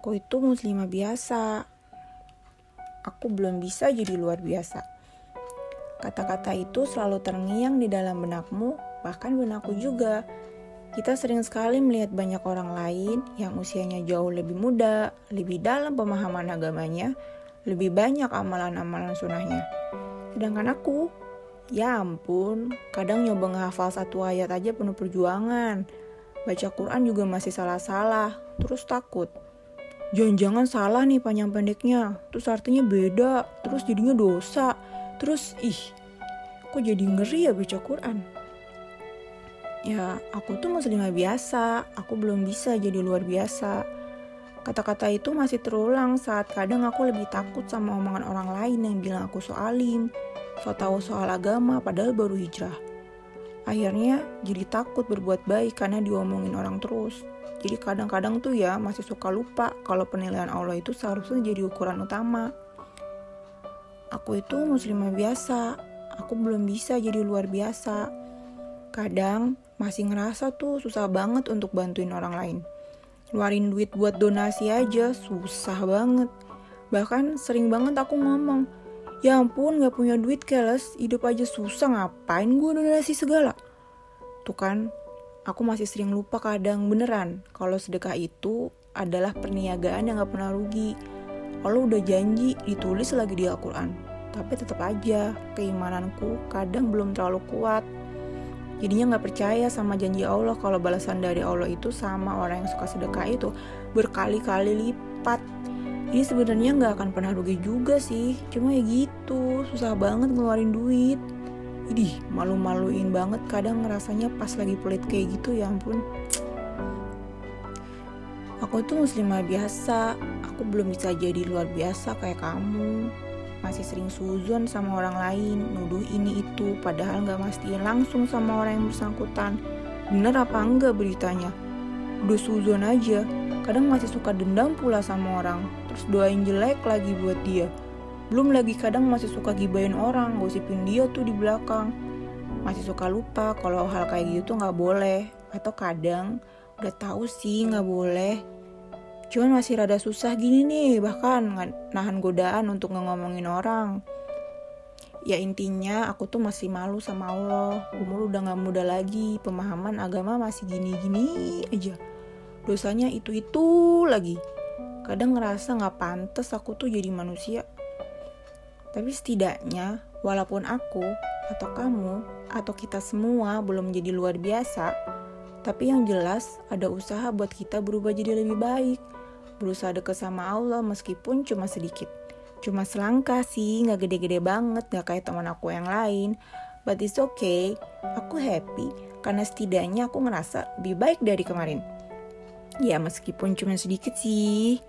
Aku itu muslimah biasa. Aku belum bisa jadi luar biasa. Kata-kata itu selalu terngiang di dalam benakmu, bahkan benakku juga. Kita sering sekali melihat banyak orang lain yang usianya jauh lebih muda, lebih dalam pemahaman agamanya, lebih banyak amalan-amalan sunnahnya. Sedangkan aku, ya ampun, kadang nyoba ngehafal satu ayat aja penuh perjuangan. Baca Quran juga masih salah-salah, terus takut jangan-jangan salah nih panjang pendeknya. Terus artinya beda terus jadinya dosa. Terus ih kok jadi ngeri ya baca Quran? Ya aku tuh muslimah biasa. Aku belum bisa jadi luar biasa. Kata-kata itu masih terulang saat kadang aku lebih takut sama omongan orang lain yang bilang aku soalim so tau soal agama padahal baru hijrah. Akhirnya jadi takut berbuat baik karena diomongin orang terus jadi kadang-kadang tuh ya masih suka lupa kalau penilaian Allah itu seharusnya jadi ukuran utama. Aku itu muslimah biasa, aku belum bisa jadi luar biasa. Kadang masih ngerasa tuh susah banget untuk bantuin orang lain. Luarin duit buat donasi aja susah banget. Bahkan sering banget aku ngomong, ya ampun gak punya duit keles, hidup aja susah ngapain gue donasi segala. Tuh kan, aku masih sering lupa kadang beneran kalau sedekah itu adalah perniagaan yang gak pernah rugi. Kalau udah janji ditulis lagi di Al-Quran, tapi tetap aja keimananku kadang belum terlalu kuat. Jadinya gak percaya sama janji Allah kalau balasan dari Allah itu sama orang yang suka sedekah itu berkali-kali lipat. Jadi sebenarnya nggak akan pernah rugi juga sih, cuma ya gitu, susah banget ngeluarin duit. Idih, malu-maluin banget kadang ngerasanya pas lagi pelit kayak gitu ya ampun. Aku tuh muslimah biasa, aku belum bisa jadi luar biasa kayak kamu. Masih sering suzon sama orang lain, nuduh ini itu, padahal gak mastiin langsung sama orang yang bersangkutan. Bener apa enggak beritanya? Udah suzon aja, kadang masih suka dendam pula sama orang, terus doain jelek lagi buat dia belum lagi kadang masih suka gibain orang, gosipin dia tuh di belakang. Masih suka lupa kalau hal kayak gitu nggak boleh. Atau kadang udah tahu sih nggak boleh. Cuman masih rada susah gini nih, bahkan nahan godaan untuk ngomongin orang. Ya intinya aku tuh masih malu sama Allah. Umur udah gak muda lagi, pemahaman agama masih gini-gini aja. Dosanya itu-itu lagi. Kadang ngerasa gak pantas aku tuh jadi manusia. Tapi setidaknya, walaupun aku atau kamu atau kita semua belum jadi luar biasa, tapi yang jelas ada usaha buat kita berubah jadi lebih baik. Berusaha deket sama Allah meskipun cuma sedikit. Cuma selangkah sih, nggak gede-gede banget, nggak kayak teman aku yang lain. But it's okay, aku happy karena setidaknya aku ngerasa lebih baik dari kemarin. Ya meskipun cuma sedikit sih.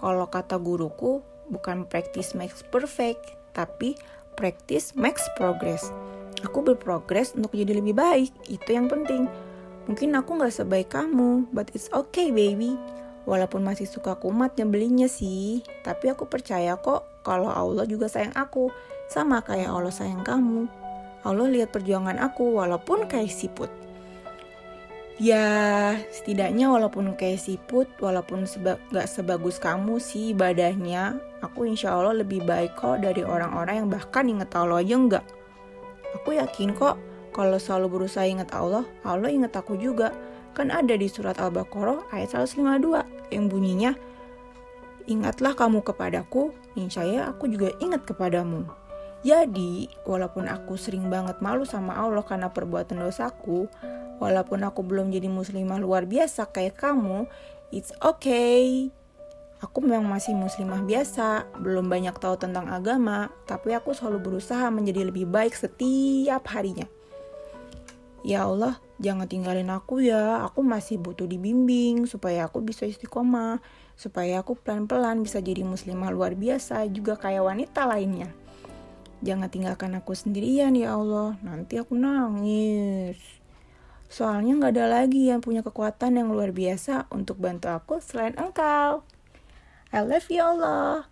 Kalau kata guruku, bukan practice makes perfect, tapi practice makes progress. Aku berprogres untuk jadi lebih baik, itu yang penting. Mungkin aku gak sebaik kamu, but it's okay baby. Walaupun masih suka kumat nyebelinya sih, tapi aku percaya kok kalau Allah juga sayang aku, sama kayak Allah sayang kamu. Allah lihat perjuangan aku walaupun kayak siput. Ya, setidaknya walaupun kayak siput, walaupun seba gak sebagus kamu sih ibadahnya, aku insya Allah lebih baik kok dari orang-orang yang bahkan inget Allah aja enggak. Aku yakin kok, kalau selalu berusaha inget Allah, Allah inget aku juga. Kan ada di surat Al-Baqarah ayat 152 yang bunyinya, Ingatlah kamu kepadaku, Allah aku juga ingat kepadamu. Jadi, walaupun aku sering banget malu sama Allah karena perbuatan dosaku, Walaupun aku belum jadi muslimah luar biasa kayak kamu, it's okay. Aku memang masih muslimah biasa, belum banyak tahu tentang agama, tapi aku selalu berusaha menjadi lebih baik setiap harinya. Ya Allah, jangan tinggalin aku ya. Aku masih butuh dibimbing supaya aku bisa istiqomah, supaya aku pelan-pelan bisa jadi muslimah luar biasa juga kayak wanita lainnya. Jangan tinggalkan aku sendirian ya Allah, nanti aku nangis. Soalnya nggak ada lagi yang punya kekuatan yang luar biasa untuk bantu aku selain engkau. I love you Allah.